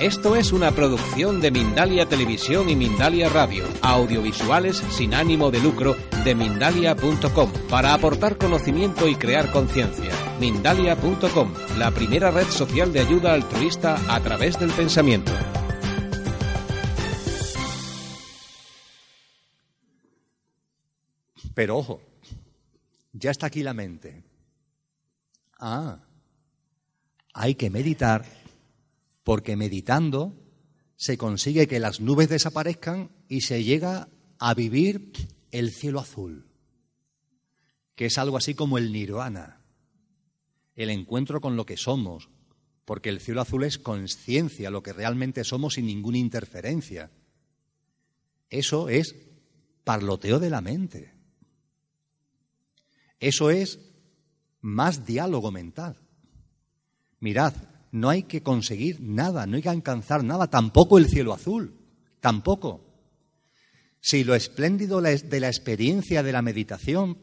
Esto es una producción de Mindalia Televisión y Mindalia Radio, audiovisuales sin ánimo de lucro de mindalia.com, para aportar conocimiento y crear conciencia. Mindalia.com, la primera red social de ayuda altruista a través del pensamiento. Pero ojo, ya está aquí la mente. Ah, hay que meditar porque meditando se consigue que las nubes desaparezcan y se llega a vivir el cielo azul, que es algo así como el nirvana, el encuentro con lo que somos, porque el cielo azul es conciencia, lo que realmente somos sin ninguna interferencia. Eso es parloteo de la mente. Eso es más diálogo mental. Mirad, no hay que conseguir nada, no hay que alcanzar nada, tampoco el cielo azul, tampoco. Si lo espléndido de la experiencia de la meditación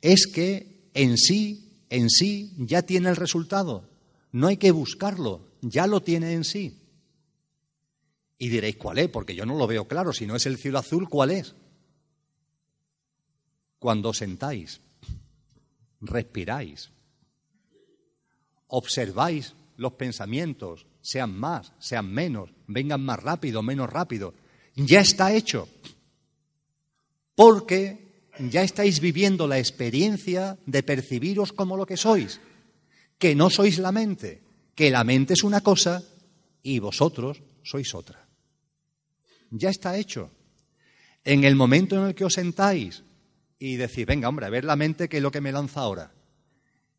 es que en sí, en sí, ya tiene el resultado, no hay que buscarlo, ya lo tiene en sí. Y diréis, ¿cuál es? Porque yo no lo veo claro, si no es el cielo azul, ¿cuál es? Cuando sentáis, respiráis, observáis los pensamientos, sean más, sean menos, vengan más rápido, menos rápido, ya está hecho. Porque ya estáis viviendo la experiencia de percibiros como lo que sois, que no sois la mente, que la mente es una cosa y vosotros sois otra. Ya está hecho. En el momento en el que os sentáis y decís, venga, hombre, a ver la mente que es lo que me lanza ahora.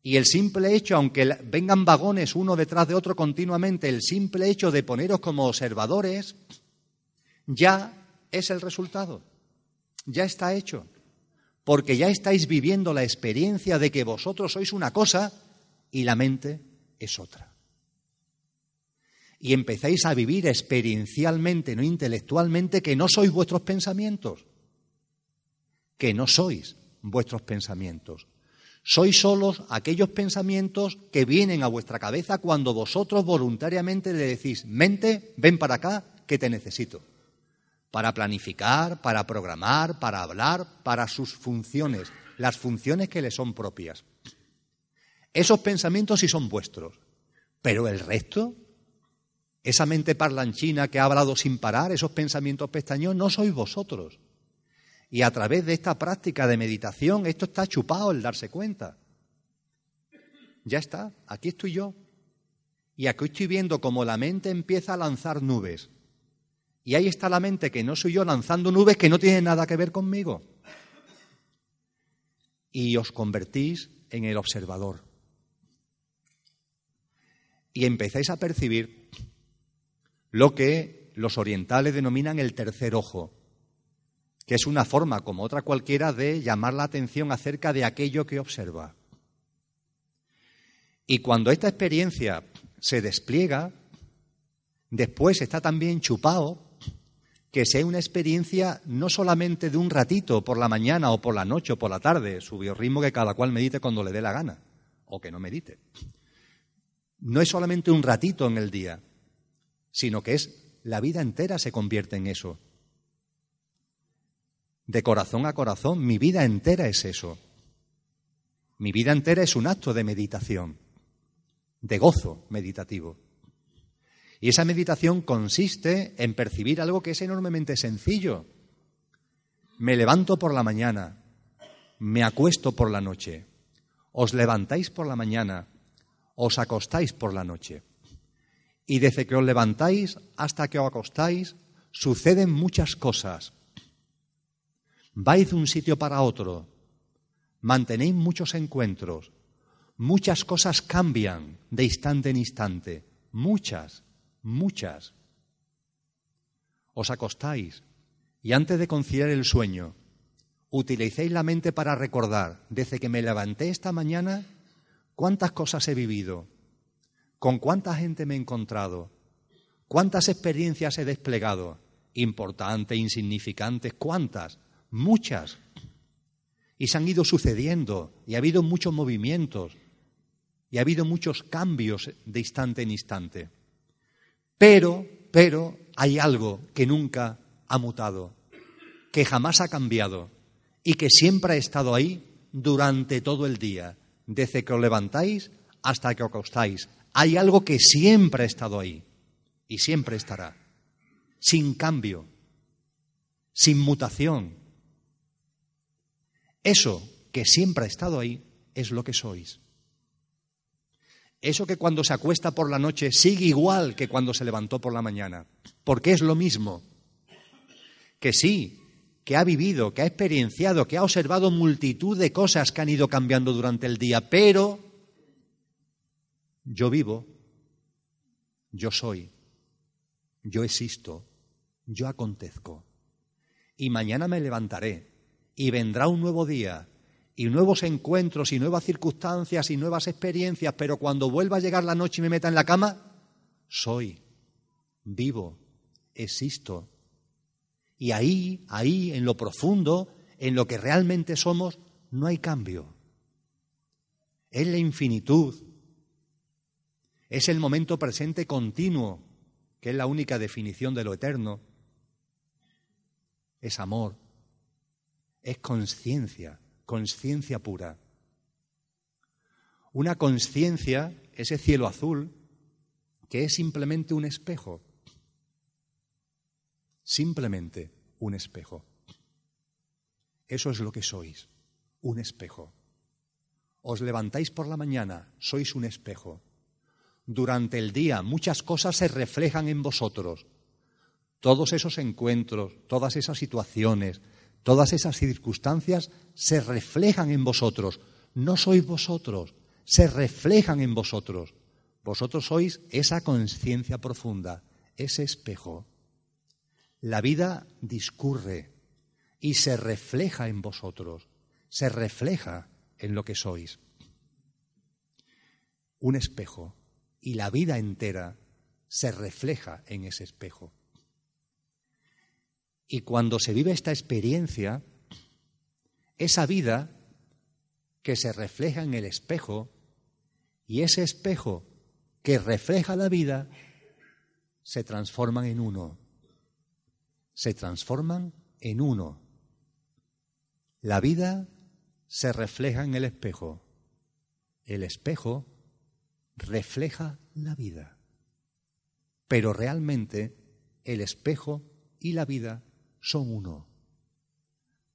Y el simple hecho, aunque vengan vagones uno detrás de otro continuamente, el simple hecho de poneros como observadores, ya es el resultado. Ya está hecho. Porque ya estáis viviendo la experiencia de que vosotros sois una cosa y la mente es otra. Y empezáis a vivir experiencialmente, no intelectualmente, que no sois vuestros pensamientos. Que no sois vuestros pensamientos sois solos aquellos pensamientos que vienen a vuestra cabeza cuando vosotros voluntariamente le decís, mente, ven para acá, que te necesito. Para planificar, para programar, para hablar, para sus funciones, las funciones que le son propias. Esos pensamientos sí son vuestros, pero el resto, esa mente parlanchina que ha hablado sin parar, esos pensamientos pestaños, no sois vosotros. Y a través de esta práctica de meditación, esto está chupado el darse cuenta. Ya está, aquí estoy yo. Y aquí estoy viendo cómo la mente empieza a lanzar nubes. Y ahí está la mente que no soy yo lanzando nubes que no tienen nada que ver conmigo. Y os convertís en el observador. Y empezáis a percibir lo que los orientales denominan el tercer ojo que es una forma como otra cualquiera de llamar la atención acerca de aquello que observa. Y cuando esta experiencia se despliega, después está también chupado que sea una experiencia no solamente de un ratito por la mañana o por la noche o por la tarde, su biorritmo que cada cual medite cuando le dé la gana, o que no medite. No es solamente un ratito en el día, sino que es la vida entera se convierte en eso de corazón a corazón. Mi vida entera es eso. Mi vida entera es un acto de meditación, de gozo meditativo. Y esa meditación consiste en percibir algo que es enormemente sencillo. Me levanto por la mañana, me acuesto por la noche, os levantáis por la mañana, os acostáis por la noche. Y desde que os levantáis hasta que os acostáis, suceden muchas cosas vais de un sitio para otro, mantenéis muchos encuentros, muchas cosas cambian de instante en instante, muchas. muchas. Os acostáis y antes de conciliar el sueño, utilicéis la mente para recordar, desde que me levanté esta mañana, cuántas cosas he vivido, con cuánta gente me he encontrado, cuántas experiencias he desplegado, importantes, insignificantes, cuántas, muchas. Y se han ido sucediendo y ha habido muchos movimientos y ha habido muchos cambios de instante en instante. Pero, pero hay algo que nunca ha mutado, que jamás ha cambiado y que siempre ha estado ahí durante todo el día, desde que os levantáis hasta que os acostáis. Hay algo que siempre ha estado ahí y siempre estará, sin cambio, sin mutación. Eso que siempre ha estado ahí es lo que sois. Eso que cuando se acuesta por la noche sigue igual que cuando se levantó por la mañana, porque es lo mismo. Que sí, que ha vivido, que ha experienciado, que ha observado multitud de cosas que han ido cambiando durante el día, pero yo vivo, yo soy, yo existo, yo acontezco. Y mañana me levantaré y vendrá un nuevo día y nuevos encuentros y nuevas circunstancias y nuevas experiencias, pero cuando vuelva a llegar la noche y me meta en la cama, soy, vivo, existo. Y ahí, ahí, en lo profundo, en lo que realmente somos, no hay cambio. Es la infinitud. Es el momento presente continuo, que es la única definición de lo eterno. Es amor. Es conciencia conciencia pura. Una conciencia, ese cielo azul, que es simplemente un espejo. Simplemente un espejo. Eso es lo que sois, un espejo. Os levantáis por la mañana, sois un espejo. Durante el día muchas cosas se reflejan en vosotros. Todos esos encuentros, todas esas situaciones, Todas esas circunstancias se reflejan en vosotros. No sois vosotros, se reflejan en vosotros. Vosotros sois esa conciencia profunda, ese espejo. La vida discurre y se refleja en vosotros, se refleja en lo que sois. Un espejo y la vida entera se refleja en ese espejo. Y cuando se vive esta experiencia, esa vida que se refleja en el espejo y ese espejo que refleja la vida, se transforman en uno. Se transforman en uno. La vida se refleja en el espejo. El espejo refleja la vida. Pero realmente el espejo y la vida son uno.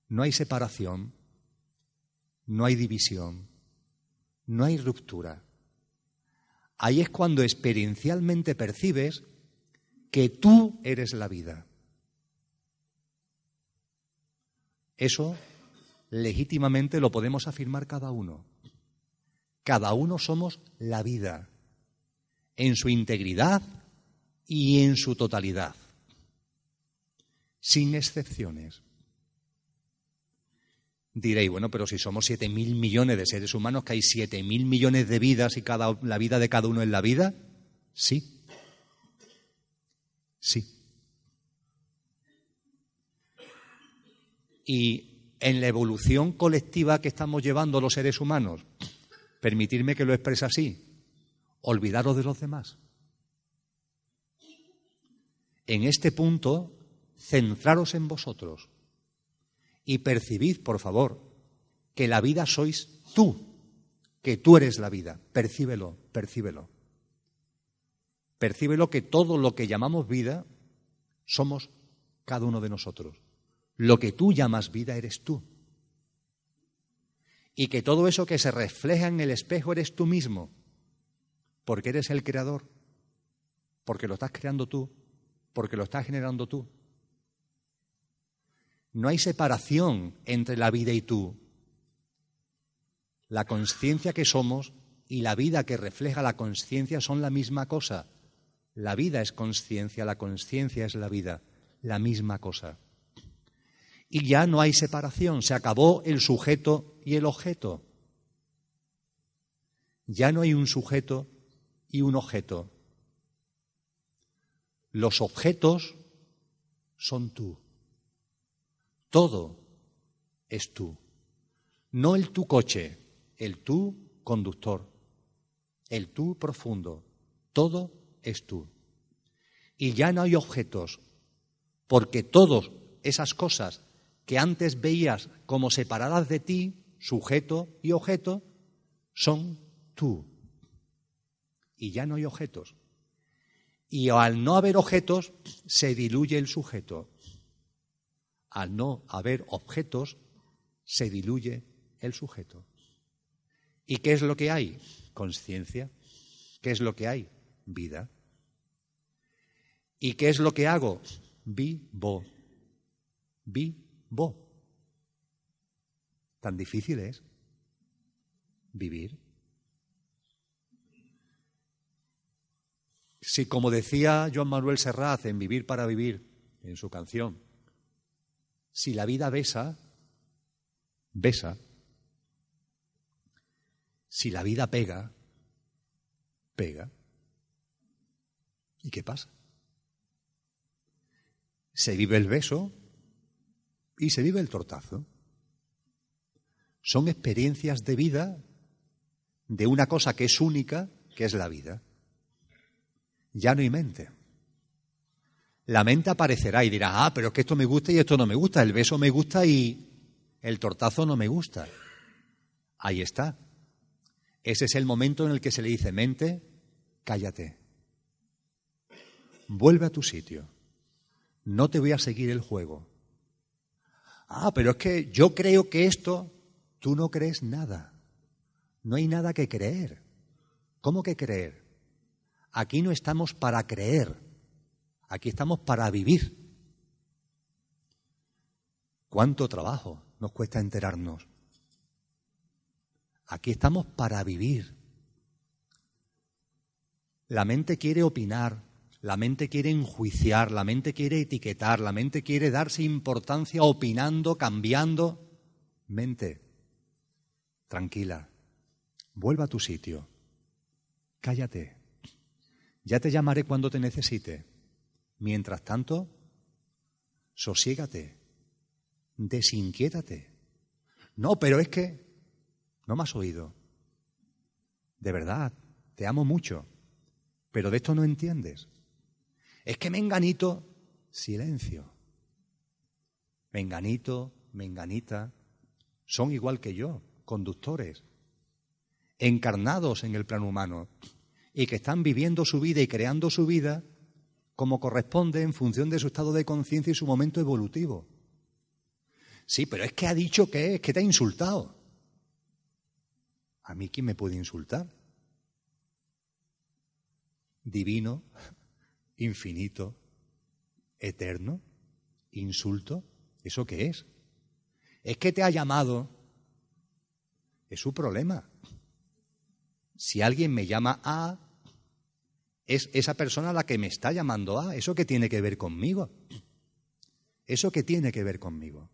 No hay separación, no hay división, no hay ruptura. Ahí es cuando experiencialmente percibes que tú eres la vida. Eso legítimamente lo podemos afirmar cada uno. Cada uno somos la vida, en su integridad y en su totalidad sin excepciones. Diréis, bueno, pero si somos siete mil millones de seres humanos, que hay siete mil millones de vidas y cada, la vida de cada uno es la vida, sí. Sí. Y en la evolución colectiva que estamos llevando los seres humanos, permitirme que lo exprese así, olvidaros de los demás. En este punto centraros en vosotros y percibid, por favor, que la vida sois tú, que tú eres la vida. Percíbelo, percíbelo. Percíbelo que todo lo que llamamos vida somos cada uno de nosotros. Lo que tú llamas vida eres tú. Y que todo eso que se refleja en el espejo eres tú mismo, porque eres el creador, porque lo estás creando tú, porque lo estás generando tú. No hay separación entre la vida y tú. La conciencia que somos y la vida que refleja la conciencia son la misma cosa. La vida es conciencia, la conciencia es la vida, la misma cosa. Y ya no hay separación, se acabó el sujeto y el objeto. Ya no hay un sujeto y un objeto. Los objetos son tú. Todo es tú. No el tu coche, el tú conductor, el tú profundo. Todo es tú. Y ya no hay objetos, porque todas esas cosas que antes veías como separadas de ti, sujeto y objeto, son tú. Y ya no hay objetos. Y al no haber objetos, se diluye el sujeto. Al no haber objetos, se diluye el sujeto. ¿Y qué es lo que hay? Conciencia. ¿Qué es lo que hay? Vida. ¿Y qué es lo que hago? Vivo. Vivo. ¿Tan difícil es vivir? Si, como decía Joan Manuel Serrat en Vivir para Vivir, en su canción, si la vida besa, besa. Si la vida pega, pega. ¿Y qué pasa? Se vive el beso y se vive el tortazo. Son experiencias de vida de una cosa que es única, que es la vida ya no hay mente. La mente aparecerá y dirá, ah, pero es que esto me gusta y esto no me gusta, el beso me gusta y el tortazo no me gusta. Ahí está. Ese es el momento en el que se le dice, mente, cállate. Vuelve a tu sitio. No te voy a seguir el juego. Ah, pero es que yo creo que esto, tú no crees nada. No hay nada que creer. ¿Cómo que creer? Aquí no estamos para creer, aquí estamos para vivir. ¿Cuánto trabajo nos cuesta enterarnos? Aquí estamos para vivir. La mente quiere opinar, la mente quiere enjuiciar, la mente quiere etiquetar, la mente quiere darse importancia opinando, cambiando. Mente, tranquila, vuelva a tu sitio, cállate. Ya te llamaré cuando te necesite. Mientras tanto, sosiégate, desinquiétate. No, pero es que no me has oído. De verdad, te amo mucho, pero de esto no entiendes. Es que menganito, silencio. Menganito, menganita, son igual que yo, conductores, encarnados en el plano humano y que están viviendo su vida y creando su vida como corresponde en función de su estado de conciencia y su momento evolutivo. Sí, pero es que ha dicho que es, que te ha insultado. ¿A mí quién me puede insultar? Divino, infinito, eterno, insulto, ¿eso qué es? Es que te ha llamado, es su problema. Si alguien me llama A, es esa persona la que me está llamando a. ¿Eso que tiene que ver conmigo? ¿Eso que tiene que ver conmigo?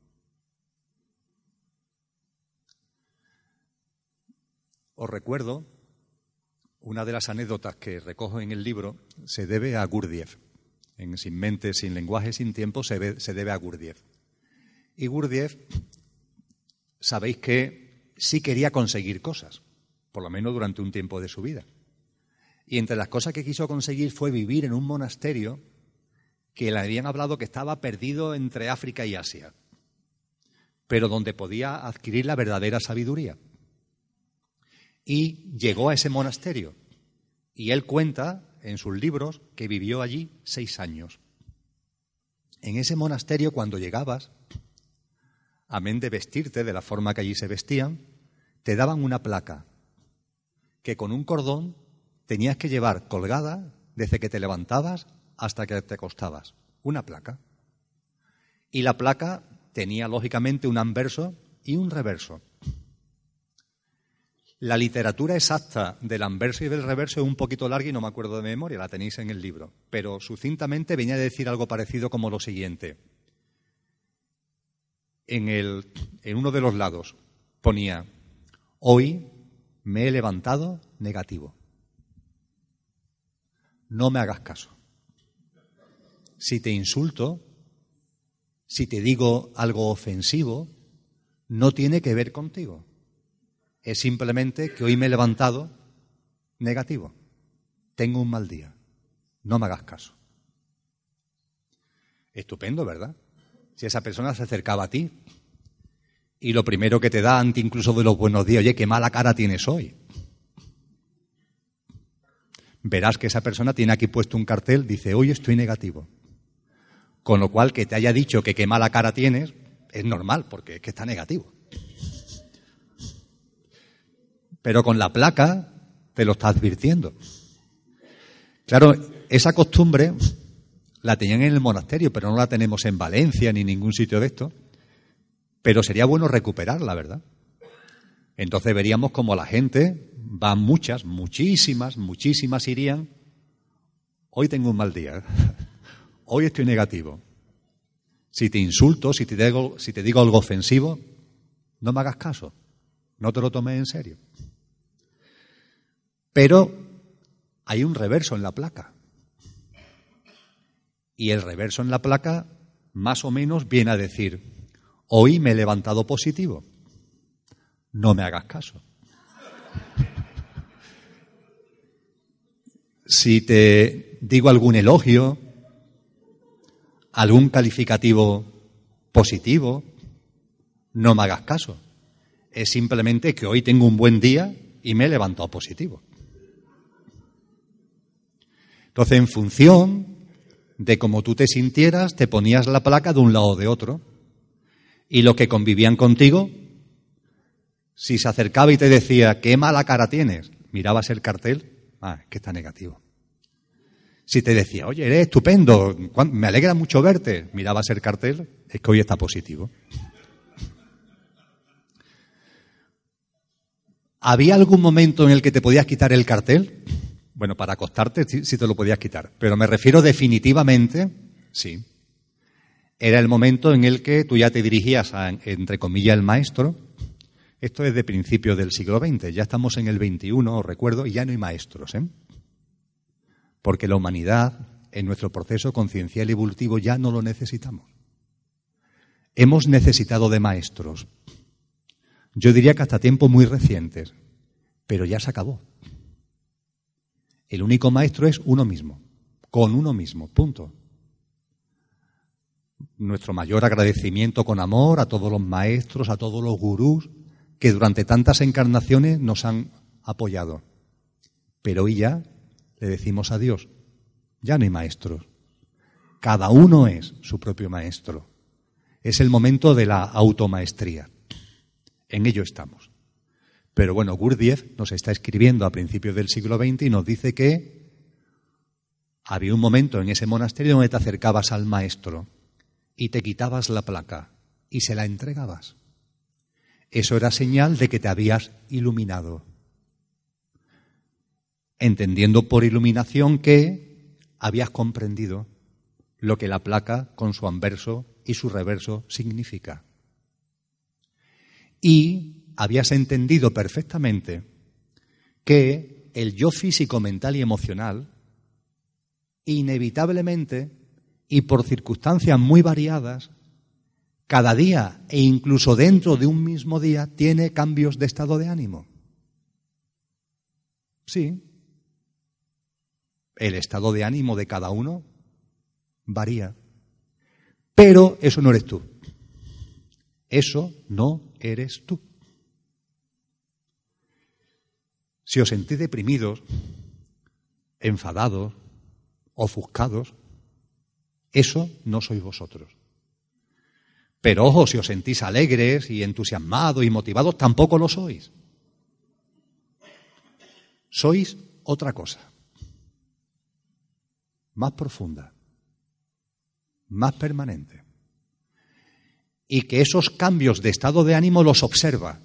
Os recuerdo, una de las anécdotas que recojo en el libro se debe a Gurdjieff. En Sin mente, sin lenguaje, sin tiempo se, se debe a Gurdjieff. Y Gurdjieff, sabéis que sí quería conseguir cosas, por lo menos durante un tiempo de su vida. Y entre las cosas que quiso conseguir fue vivir en un monasterio que le habían hablado que estaba perdido entre África y Asia, pero donde podía adquirir la verdadera sabiduría. Y llegó a ese monasterio. Y él cuenta en sus libros que vivió allí seis años. En ese monasterio, cuando llegabas, amén de vestirte de la forma que allí se vestían, te daban una placa que con un cordón tenías que llevar colgada desde que te levantabas hasta que te acostabas. Una placa. Y la placa tenía lógicamente un anverso y un reverso. La literatura exacta del anverso y del reverso es un poquito larga y no me acuerdo de memoria, la tenéis en el libro. Pero sucintamente venía a decir algo parecido como lo siguiente. En, el, en uno de los lados ponía, hoy me he levantado negativo. No me hagas caso. Si te insulto, si te digo algo ofensivo, no tiene que ver contigo es simplemente que hoy me he levantado negativo. Tengo un mal día. No me hagas caso. Estupendo, ¿verdad? Si esa persona se acercaba a ti y lo primero que te da ante incluso de los buenos días, oye, qué mala cara tienes hoy. Verás que esa persona tiene aquí puesto un cartel, dice, hoy estoy negativo. Con lo cual, que te haya dicho que qué mala cara tienes, es normal, porque es que está negativo. pero con la placa te lo está advirtiendo. Claro, esa costumbre la tenían en el monasterio, pero no la tenemos en Valencia ni en ningún sitio de esto. Pero sería bueno recuperarla, ¿verdad? Entonces veríamos como la gente, van muchas, muchísimas, muchísimas irían. Hoy tengo un mal día. Hoy estoy negativo. Si te insulto, si te digo, si te digo algo ofensivo, no me hagas caso. No te lo tomes en serio. Pero hay un reverso en la placa. Y el reverso en la placa más o menos viene a decir, hoy me he levantado positivo. No me hagas caso. Si te digo algún elogio, algún calificativo positivo, no me hagas caso. Es simplemente que hoy tengo un buen día y me he levantado positivo. Entonces, en función de cómo tú te sintieras, te ponías la placa de un lado o de otro. Y los que convivían contigo, si se acercaba y te decía, qué mala cara tienes, mirabas el cartel, ah, es que está negativo. Si te decía, oye, eres estupendo, me alegra mucho verte, mirabas el cartel, es que hoy está positivo. ¿Había algún momento en el que te podías quitar el cartel? Bueno, para acostarte sí, te lo podías quitar, pero me refiero definitivamente, sí. Era el momento en el que tú ya te dirigías a, entre comillas, el maestro. Esto es de principios del siglo XX, ya estamos en el XXI, os recuerdo, y ya no hay maestros, ¿eh? Porque la humanidad, en nuestro proceso conciencial y evolutivo, ya no lo necesitamos. Hemos necesitado de maestros. Yo diría que hasta tiempos muy recientes, pero ya se acabó. El único maestro es uno mismo, con uno mismo, punto. Nuestro mayor agradecimiento con amor a todos los maestros, a todos los gurús que durante tantas encarnaciones nos han apoyado. Pero hoy ya le decimos a Dios, ya no hay maestros. Cada uno es su propio maestro. Es el momento de la automaestría. En ello estamos. Pero bueno, Gurdjieff nos está escribiendo a principios del siglo XX y nos dice que había un momento en ese monasterio donde te acercabas al maestro y te quitabas la placa y se la entregabas. Eso era señal de que te habías iluminado. Entendiendo por iluminación que habías comprendido lo que la placa con su anverso y su reverso significa. Y habías entendido perfectamente que el yo físico, mental y emocional, inevitablemente y por circunstancias muy variadas, cada día e incluso dentro de un mismo día tiene cambios de estado de ánimo. Sí. El estado de ánimo de cada uno varía. Pero eso no eres tú. Eso no eres tú. Si os sentís deprimidos, enfadados, ofuscados, eso no sois vosotros. Pero ojo, si os sentís alegres y entusiasmados y motivados, tampoco lo sois. Sois otra cosa, más profunda, más permanente. Y que esos cambios de estado de ánimo los observa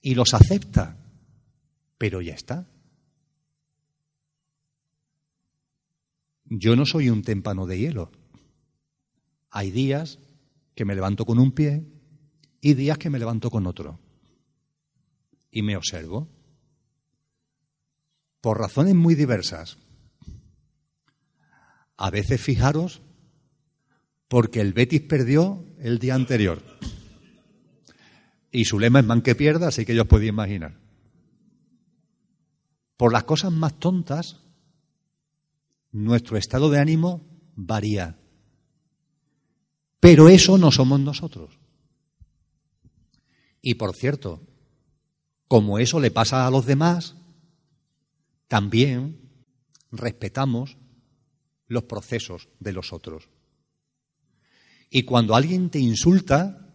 y los acepta, pero ya está. Yo no soy un témpano de hielo. Hay días que me levanto con un pie y días que me levanto con otro. Y me observo. Por razones muy diversas. A veces fijaros porque el Betis perdió el día anterior. Y su lema es man que pierda, así que yo os podéis imaginar. Por las cosas más tontas, nuestro estado de ánimo varía. Pero eso no somos nosotros. Y por cierto, como eso le pasa a los demás, también respetamos los procesos de los otros. Y cuando alguien te insulta,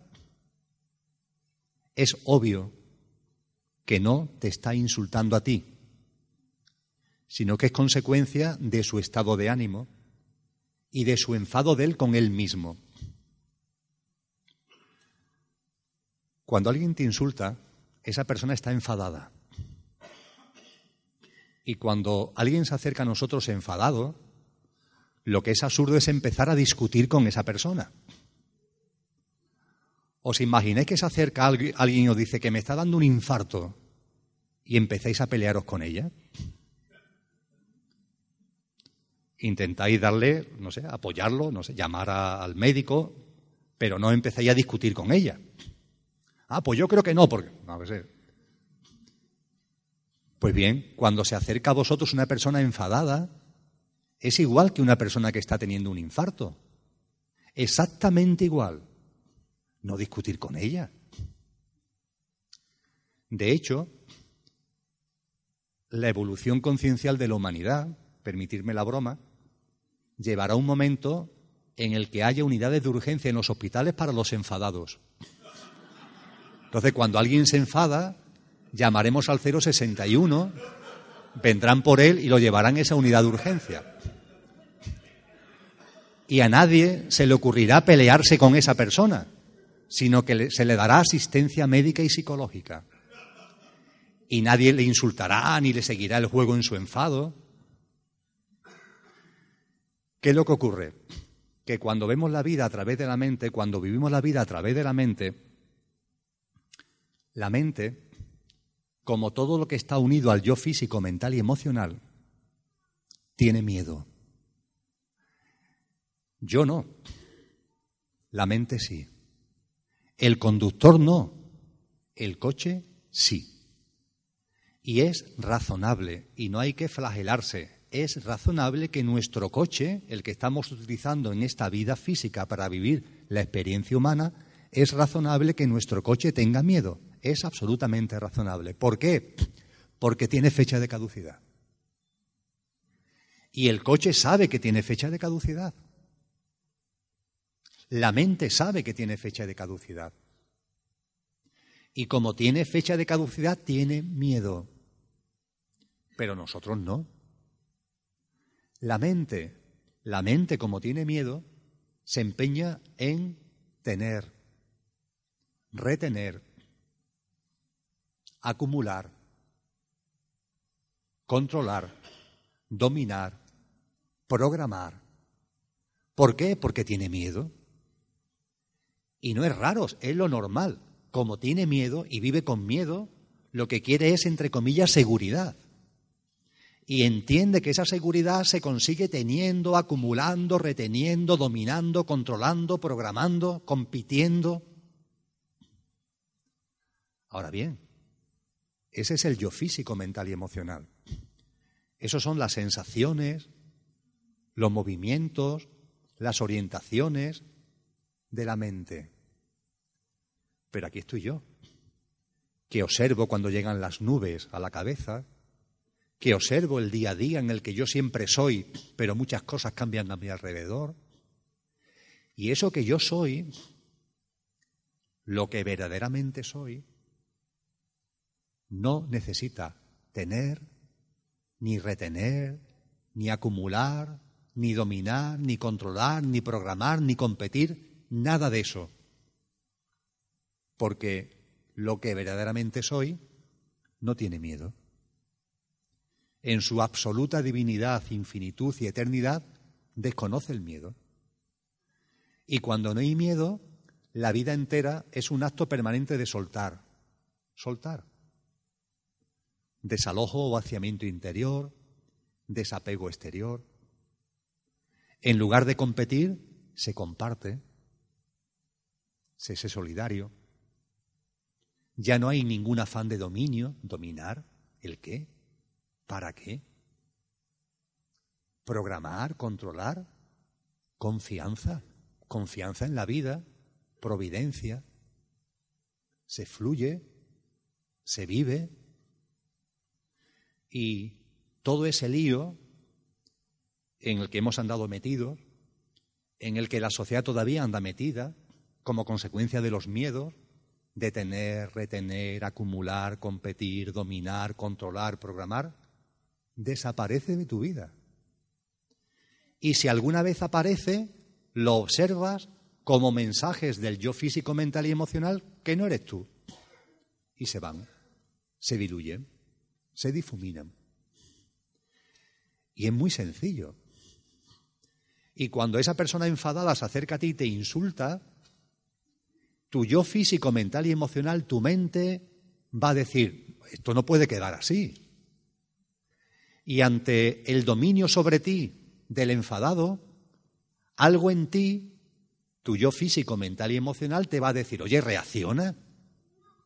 es obvio que no te está insultando a ti, sino que es consecuencia de su estado de ánimo y de su enfado de él con él mismo. Cuando alguien te insulta, esa persona está enfadada. Y cuando alguien se acerca a nosotros enfadado, lo que es absurdo es empezar a discutir con esa persona. ¿Os imagináis que se acerca alguien y os dice que me está dando un infarto y empezáis a pelearos con ella? Intentáis darle, no sé, apoyarlo, no sé, llamar al médico, pero no empezáis a discutir con ella. Ah, pues yo creo que no, porque. No, a ser. Pues bien, cuando se acerca a vosotros una persona enfadada, es igual que una persona que está teniendo un infarto. Exactamente igual. No discutir con ella. De hecho, la evolución conciencial de la humanidad, permitirme la broma, llevará un momento en el que haya unidades de urgencia en los hospitales para los enfadados. Entonces, cuando alguien se enfada, llamaremos al 061, vendrán por él y lo llevarán a esa unidad de urgencia y a nadie se le ocurrirá pelearse con esa persona, sino que se le dará asistencia médica y psicológica. Y nadie le insultará ni le seguirá el juego en su enfado. ¿Qué es lo que ocurre? Que cuando vemos la vida a través de la mente, cuando vivimos la vida a través de la mente, la mente, como todo lo que está unido al yo físico, mental y emocional, tiene miedo. Yo no. La mente sí. El conductor no. El coche sí. Y es razonable, y no hay que flagelarse, es razonable que nuestro coche, el que estamos utilizando en esta vida física para vivir la experiencia humana, es razonable que nuestro coche tenga miedo. Es absolutamente razonable. ¿Por qué? Porque tiene fecha de caducidad. Y el coche sabe que tiene fecha de caducidad. La mente sabe que tiene fecha de caducidad. Y como tiene fecha de caducidad, tiene miedo. Pero nosotros no. La mente, la mente como tiene miedo, se empeña en tener, retener, acumular, controlar, dominar, programar. ¿Por qué? Porque tiene miedo. Y no es raro, es lo normal. Como tiene miedo y vive con miedo, lo que quiere es, entre comillas, seguridad. Y entiende que esa seguridad se consigue teniendo, acumulando, reteniendo, dominando, controlando, programando, compitiendo. Ahora bien, ese es el yo físico, mental y emocional. Esos son las sensaciones, los movimientos, las orientaciones de la mente. Pero aquí estoy yo, que observo cuando llegan las nubes a la cabeza, que observo el día a día en el que yo siempre soy, pero muchas cosas cambian a mi alrededor. Y eso que yo soy, lo que verdaderamente soy, no necesita tener, ni retener, ni acumular, ni dominar, ni controlar, ni programar, ni competir, nada de eso porque lo que verdaderamente soy, no tiene miedo. En su absoluta divinidad, infinitud y eternidad, desconoce el miedo. Y cuando no hay miedo, la vida entera es un acto permanente de soltar, soltar. Desalojo o vaciamiento interior, desapego exterior. En lugar de competir, se comparte, se es solidario. Ya no hay ningún afán de dominio, dominar, ¿el qué? ¿Para qué? Programar, controlar, confianza, confianza en la vida, providencia. Se fluye, se vive y todo ese lío en el que hemos andado metidos, en el que la sociedad todavía anda metida, como consecuencia de los miedos, de tener, retener, acumular, competir, dominar, controlar, programar, desaparece de tu vida. Y si alguna vez aparece, lo observas como mensajes del yo físico, mental y emocional que no eres tú. Y se van, se diluyen, se difuminan. Y es muy sencillo. Y cuando esa persona enfadada se acerca a ti y te insulta, tu yo físico, mental y emocional, tu mente, va a decir, esto no puede quedar así. Y ante el dominio sobre ti del enfadado, algo en ti, tu yo físico, mental y emocional, te va a decir, oye, reacciona.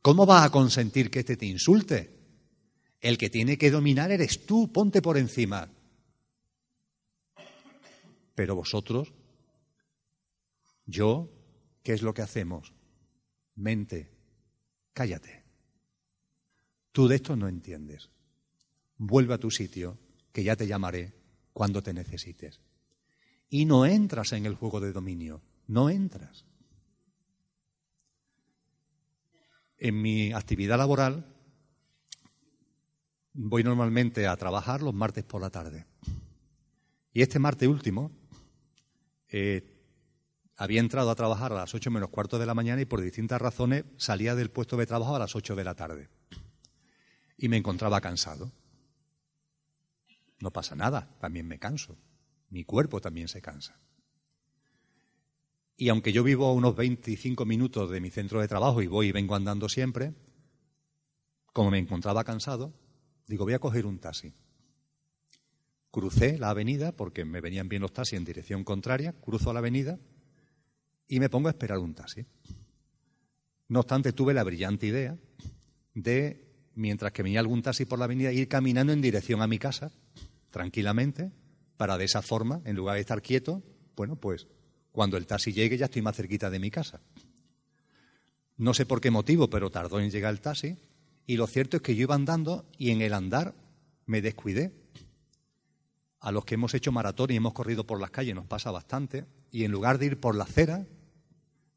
¿Cómo vas a consentir que este te insulte? El que tiene que dominar eres tú, ponte por encima. Pero vosotros, yo, ¿qué es lo que hacemos? Mente, cállate. Tú de esto no entiendes. Vuelve a tu sitio, que ya te llamaré cuando te necesites. Y no entras en el juego de dominio, no entras. En mi actividad laboral voy normalmente a trabajar los martes por la tarde. Y este martes último eh, había entrado a trabajar a las ocho menos cuarto de la mañana y por distintas razones salía del puesto de trabajo a las ocho de la tarde. Y me encontraba cansado. No pasa nada, también me canso. Mi cuerpo también se cansa. Y aunque yo vivo a unos 25 minutos de mi centro de trabajo y voy y vengo andando siempre, como me encontraba cansado, digo, voy a coger un taxi. Crucé la avenida porque me venían bien los taxis en dirección contraria, cruzo la avenida y me pongo a esperar un taxi. No obstante, tuve la brillante idea de, mientras que venía algún taxi por la avenida, ir caminando en dirección a mi casa, tranquilamente, para de esa forma, en lugar de estar quieto, bueno, pues cuando el taxi llegue ya estoy más cerquita de mi casa. No sé por qué motivo, pero tardó en llegar el taxi y lo cierto es que yo iba andando y en el andar me descuidé. A los que hemos hecho maratón y hemos corrido por las calles nos pasa bastante, y en lugar de ir por la acera,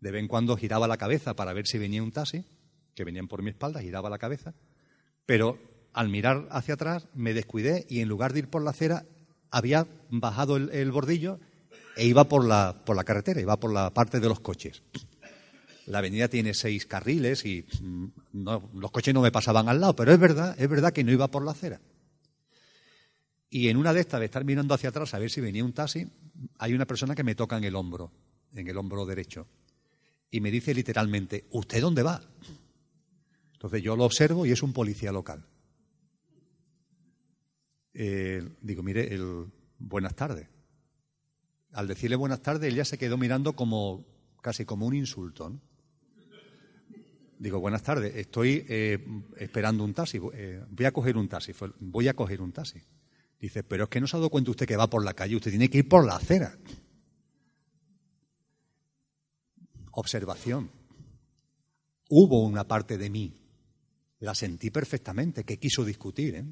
de vez en cuando giraba la cabeza para ver si venía un taxi, que venían por mi espalda, giraba la cabeza, pero al mirar hacia atrás me descuidé y en lugar de ir por la acera había bajado el, bordillo e iba por la, por la carretera, iba por la parte de los coches. La avenida tiene seis carriles y mm, los coches no me pasaban al lado, pero es verdad, es verdad que no iba por la acera. Y en una de estas, de estar mirando hacia atrás a ver si venía un taxi, hay una persona que me toca en el hombro, en el hombro derecho. Y me dice literalmente, ¿usted dónde va? Entonces yo lo observo y es un policía local. Eh, digo, mire, el, buenas tardes. Al decirle buenas tardes, él ya se quedó mirando como casi como un insulto. Digo, buenas tardes, estoy eh, esperando un taxi, eh, voy a coger un taxi, voy a coger un taxi. Dice, pero es que no se ha dado cuenta usted que va por la calle, usted tiene que ir por la acera. Observación. Hubo una parte de mí, la sentí perfectamente, que quiso discutir. ¿eh?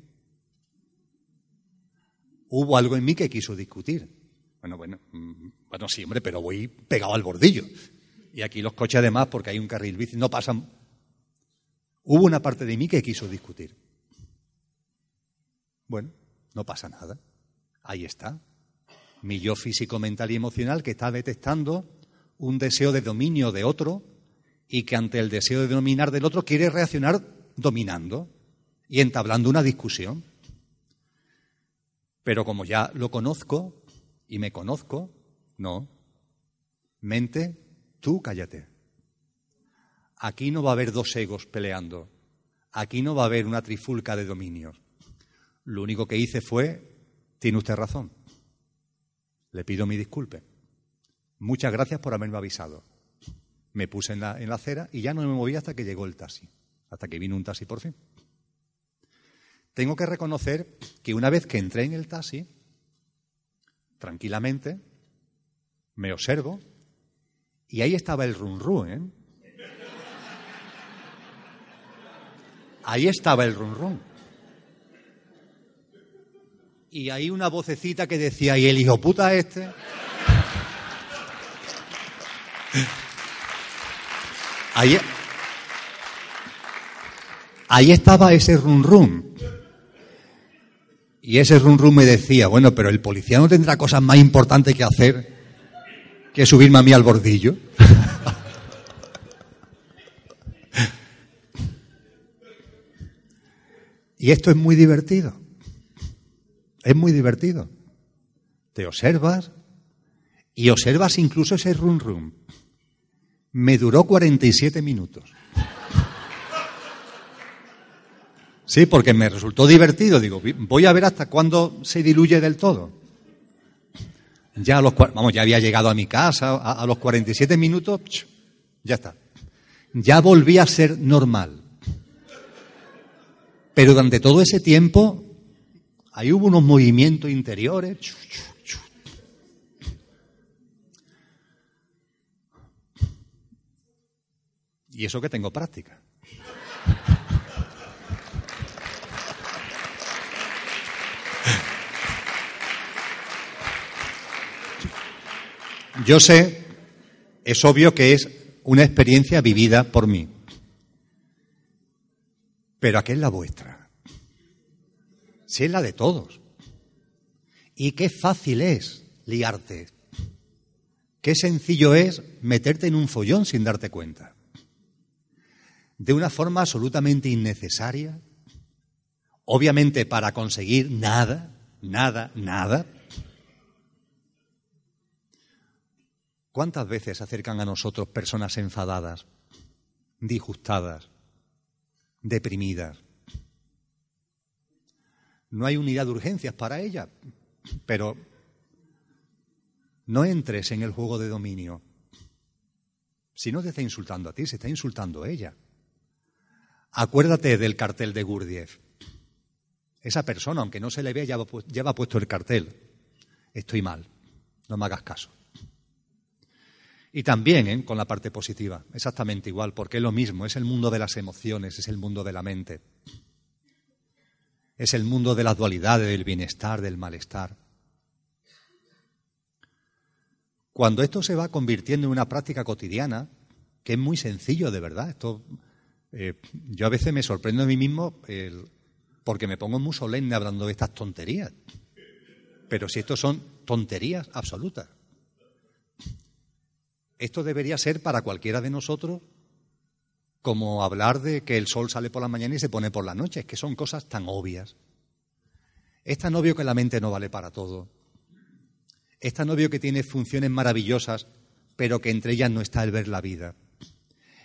Hubo algo en mí que quiso discutir. Bueno, bueno, mm, bueno, sí, hombre, pero voy pegado al bordillo. Y aquí los coches además, porque hay un carril bici, no pasan. Hubo una parte de mí que quiso discutir. Bueno, no pasa nada. Ahí está. Mi yo físico, mental y emocional que está detectando un deseo de dominio de otro y que ante el deseo de dominar del otro quiere reaccionar dominando y entablando una discusión. Pero como ya lo conozco y me conozco, no. Mente, tú cállate. Aquí no va a haber dos egos peleando. Aquí no va a haber una trifulca de dominios. Lo único que hice fue, tiene usted razón. Le pido mi disculpe. Muchas gracias por haberme avisado. Me puse en la, en la acera y ya no me moví hasta que llegó el taxi, hasta que vino un taxi por fin. Tengo que reconocer que una vez que entré en el taxi, tranquilamente, me observo y ahí estaba el run run, ¿eh? Ahí estaba el run run. Y ahí una vocecita que decía, ¿y el hijo puta este? Ahí, ahí estaba ese run run. Y ese run run me decía, bueno, pero el policía no tendrá cosas más importantes que hacer que subirme a mí al bordillo. Y esto es muy divertido. Es muy divertido. Te observas y observas incluso ese run run. Me duró 47 minutos. Sí, porque me resultó divertido. Digo, voy a ver hasta cuándo se diluye del todo. Ya a los, vamos, ya había llegado a mi casa, a, a los 47 minutos, ya está. Ya volví a ser normal. Pero durante todo ese tiempo, ahí hubo unos movimientos interiores. Y eso que tengo práctica. Yo sé, es obvio que es una experiencia vivida por mí. Pero ¿a qué es la vuestra? Si es la de todos. Y qué fácil es liarte. Qué sencillo es meterte en un follón sin darte cuenta. De una forma absolutamente innecesaria. Obviamente para conseguir nada, nada, nada. ¿Cuántas veces acercan a nosotros personas enfadadas, disgustadas, deprimidas? No hay unidad de urgencias para ella, pero no entres en el juego de dominio. Si no te está insultando a ti, se está insultando a ella. Acuérdate del cartel de Gurdjieff. Esa persona, aunque no se le vea, lleva puesto el cartel. Estoy mal, no me hagas caso. Y también ¿eh? con la parte positiva, exactamente igual, porque es lo mismo, es el mundo de las emociones, es el mundo de la mente. Es el mundo de la dualidad, del bienestar, del malestar. Cuando esto se va convirtiendo en una práctica cotidiana, que es muy sencillo de verdad, esto, eh, yo a veces me sorprendo a mí mismo porque me pongo muy solemne hablando de estas tonterías. Pero si esto son tonterías absolutas. Esto debería ser para cualquiera de nosotros como hablar de que el sol sale por la mañana y se pone por la noche, es que son cosas tan obvias. Es tan obvio que la mente no vale para todo. Es tan obvio que tiene funciones maravillosas, pero que entre ellas no está el ver la vida.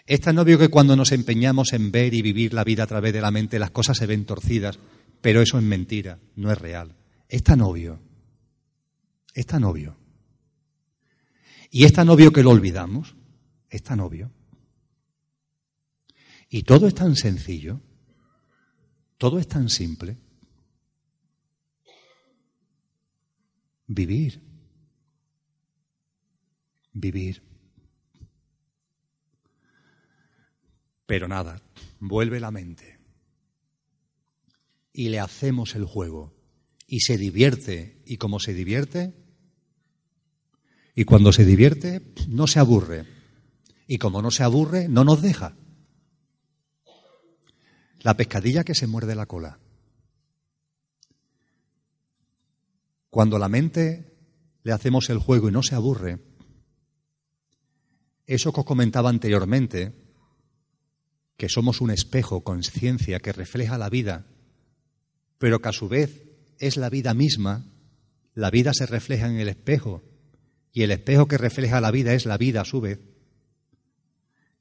Es tan obvio que cuando nos empeñamos en ver y vivir la vida a través de la mente, las cosas se ven torcidas, pero eso es mentira, no es real. Es tan obvio. Es tan obvio. Y es tan obvio que lo olvidamos, es tan obvio. Y todo es tan sencillo, todo es tan simple. Vivir, vivir. Pero nada, vuelve la mente. Y le hacemos el juego. Y se divierte. Y como se divierte, y cuando se divierte, no se aburre. Y como no se aburre, no nos deja. La pescadilla que se muerde la cola. Cuando la mente le hacemos el juego y no se aburre, eso que os comentaba anteriormente, que somos un espejo, conciencia, que refleja la vida, pero que a su vez es la vida misma, la vida se refleja en el espejo, y el espejo que refleja la vida es la vida a su vez,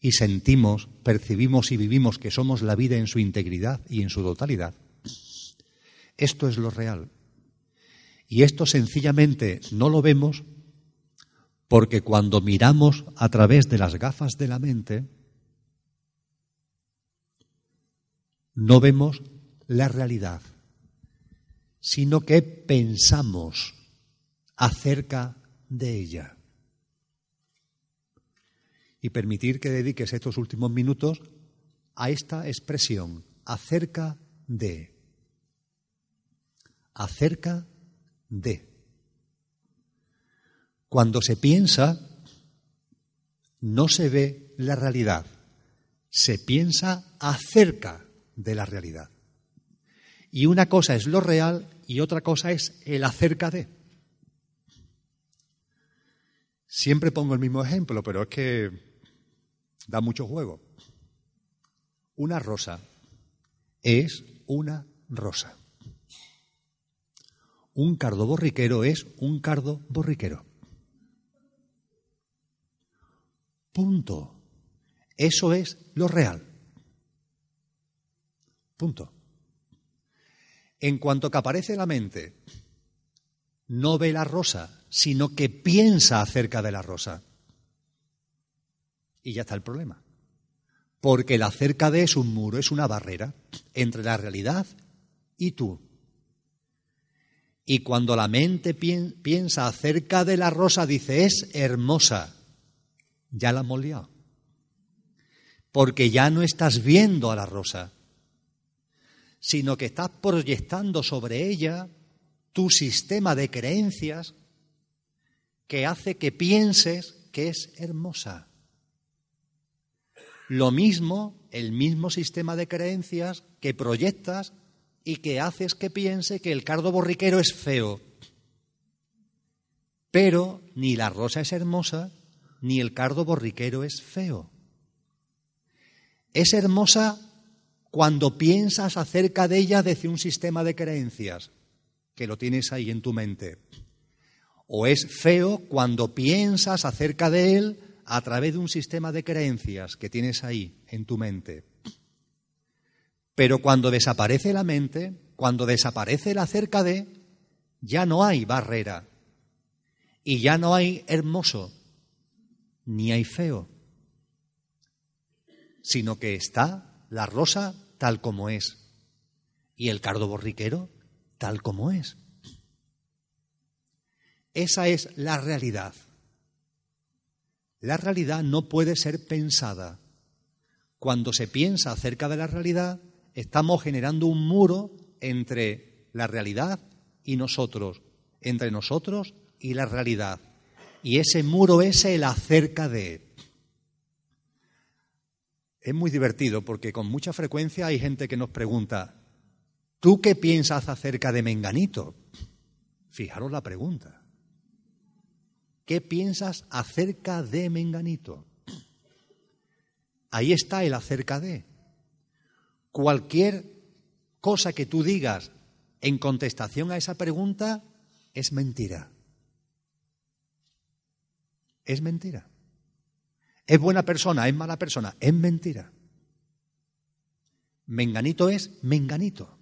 y sentimos, percibimos y vivimos que somos la vida en su integridad y en su totalidad. Esto es lo real. Y esto sencillamente no lo vemos porque cuando miramos a través de las gafas de la mente, no vemos la realidad, sino que pensamos acerca de ella. Y permitir que dediques estos últimos minutos a esta expresión, acerca de. Acerca de. Cuando se piensa, no se ve la realidad, se piensa acerca de la realidad. Y una cosa es lo real y otra cosa es el acerca de. Siempre pongo el mismo ejemplo, pero es que da mucho juego. Una rosa es una rosa. Un cardo borriquero es un cardo borriquero. Punto. Eso es lo real. Punto. En cuanto que aparece la mente, no ve la rosa, sino que piensa acerca de la rosa. Y ya está el problema. Porque el acerca de es un muro, es una barrera entre la realidad y tú. Y cuando la mente piensa acerca de la rosa, dice, es hermosa. Ya la hemos liado. Porque ya no estás viendo a la rosa, sino que estás proyectando sobre ella tu sistema de creencias que hace que pienses que es hermosa. Lo mismo, el mismo sistema de creencias que proyectas y que haces que piense que el cardo borriquero es feo. Pero ni la rosa es hermosa, ni el cardo borriquero es feo. Es hermosa cuando piensas acerca de ella desde un sistema de creencias, que lo tienes ahí en tu mente. O es feo cuando piensas acerca de él a través de un sistema de creencias que tienes ahí en tu mente. Pero cuando desaparece la mente, cuando desaparece el acerca de, ya no hay barrera. Y ya no hay hermoso, ni hay feo, sino que está la rosa tal como es y el cardo borriquero tal como es. Esa es la realidad. La realidad no puede ser pensada. Cuando se piensa acerca de la realidad, estamos generando un muro entre la realidad y nosotros, entre nosotros y la realidad. Y ese muro es el acerca de es muy divertido porque con mucha frecuencia hay gente que nos pregunta, ¿tú qué piensas acerca de Menganito? Fijaros la pregunta. ¿Qué piensas acerca de Menganito? Ahí está el acerca de. Cualquier cosa que tú digas en contestación a esa pregunta es mentira. Es mentira. ¿Es buena persona? ¿Es mala persona? Es mentira. Menganito es menganito.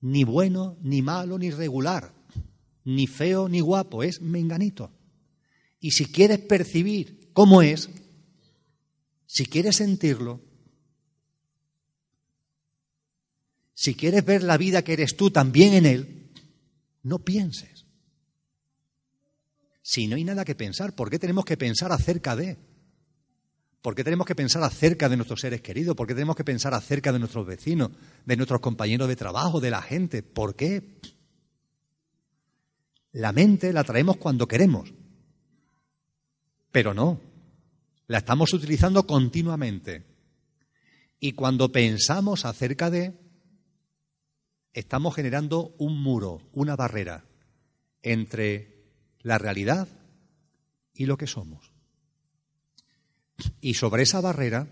Ni bueno, ni malo, ni regular. Ni feo, ni guapo. Es menganito. Y si quieres percibir cómo es, si quieres sentirlo, si quieres ver la vida que eres tú también en él, no pienses. Si no hay nada que pensar, ¿por qué tenemos que pensar acerca de? ¿Por qué tenemos que pensar acerca de nuestros seres queridos? ¿Por qué tenemos que pensar acerca de nuestros vecinos, de nuestros compañeros de trabajo, de la gente? ¿Por qué? La mente la traemos cuando queremos, pero no, la estamos utilizando continuamente. Y cuando pensamos acerca de, estamos generando un muro, una barrera entre la realidad y lo que somos. Y sobre esa barrera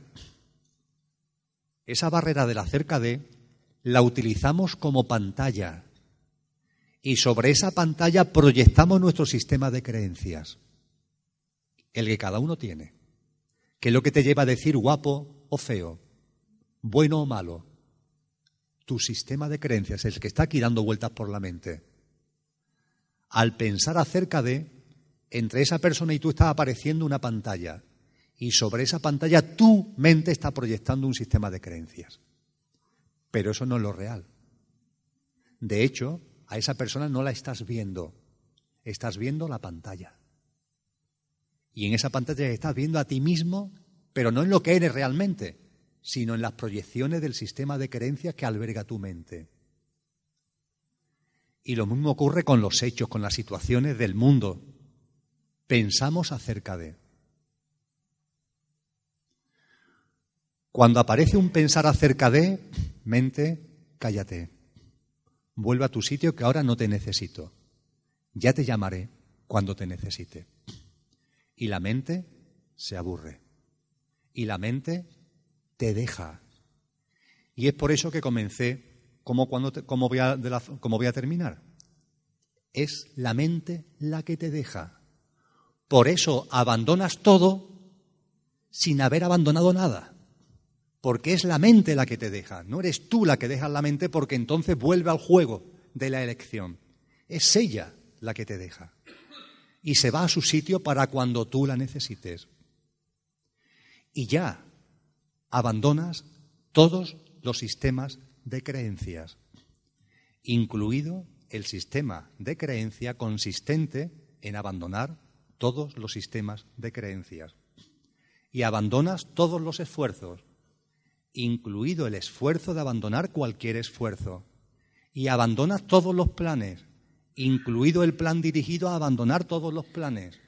esa barrera de la cerca de la utilizamos como pantalla y sobre esa pantalla proyectamos nuestro sistema de creencias, el que cada uno tiene, que es lo que te lleva a decir guapo o feo, bueno o malo. Tu sistema de creencias el que está aquí dando vueltas por la mente. Al pensar acerca de, entre esa persona y tú está apareciendo una pantalla y sobre esa pantalla tu mente está proyectando un sistema de creencias. Pero eso no es lo real. De hecho, a esa persona no la estás viendo, estás viendo la pantalla. Y en esa pantalla estás viendo a ti mismo, pero no en lo que eres realmente, sino en las proyecciones del sistema de creencias que alberga tu mente. Y lo mismo ocurre con los hechos, con las situaciones del mundo. Pensamos acerca de. Cuando aparece un pensar acerca de, mente, cállate. Vuelve a tu sitio que ahora no te necesito. Ya te llamaré cuando te necesite. Y la mente se aburre. Y la mente te deja. Y es por eso que comencé, como, cuando voy a, voy a terminar. Es la mente la que te deja. Por eso abandonas todo sin haber abandonado nada porque es la mente la que te deja, no eres tú la que dejas la mente porque entonces vuelve al juego de la elección. Es ella la que te deja. Y se va a su sitio para cuando tú la necesites. Y ya abandonas todos los sistemas de creencias, incluido el sistema de creencia consistente en abandonar todos los sistemas de creencias. Y abandonas todos los esfuerzos incluido el esfuerzo de abandonar cualquier esfuerzo. Y abandonas todos los planes, incluido el plan dirigido a abandonar todos los planes.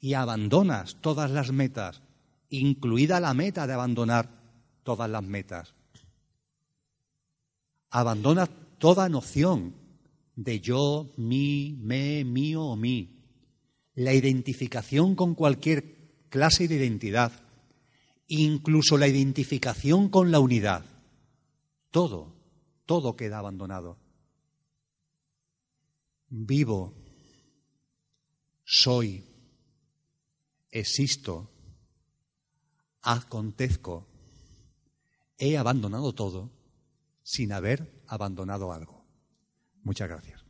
Y abandonas todas las metas, incluida la meta de abandonar todas las metas. Abandonas toda noción de yo, mí, me, mío o mí. La identificación con cualquier clase de identidad incluso la identificación con la unidad. Todo, todo queda abandonado. Vivo, soy, existo, acontezco. He abandonado todo sin haber abandonado algo. Muchas gracias.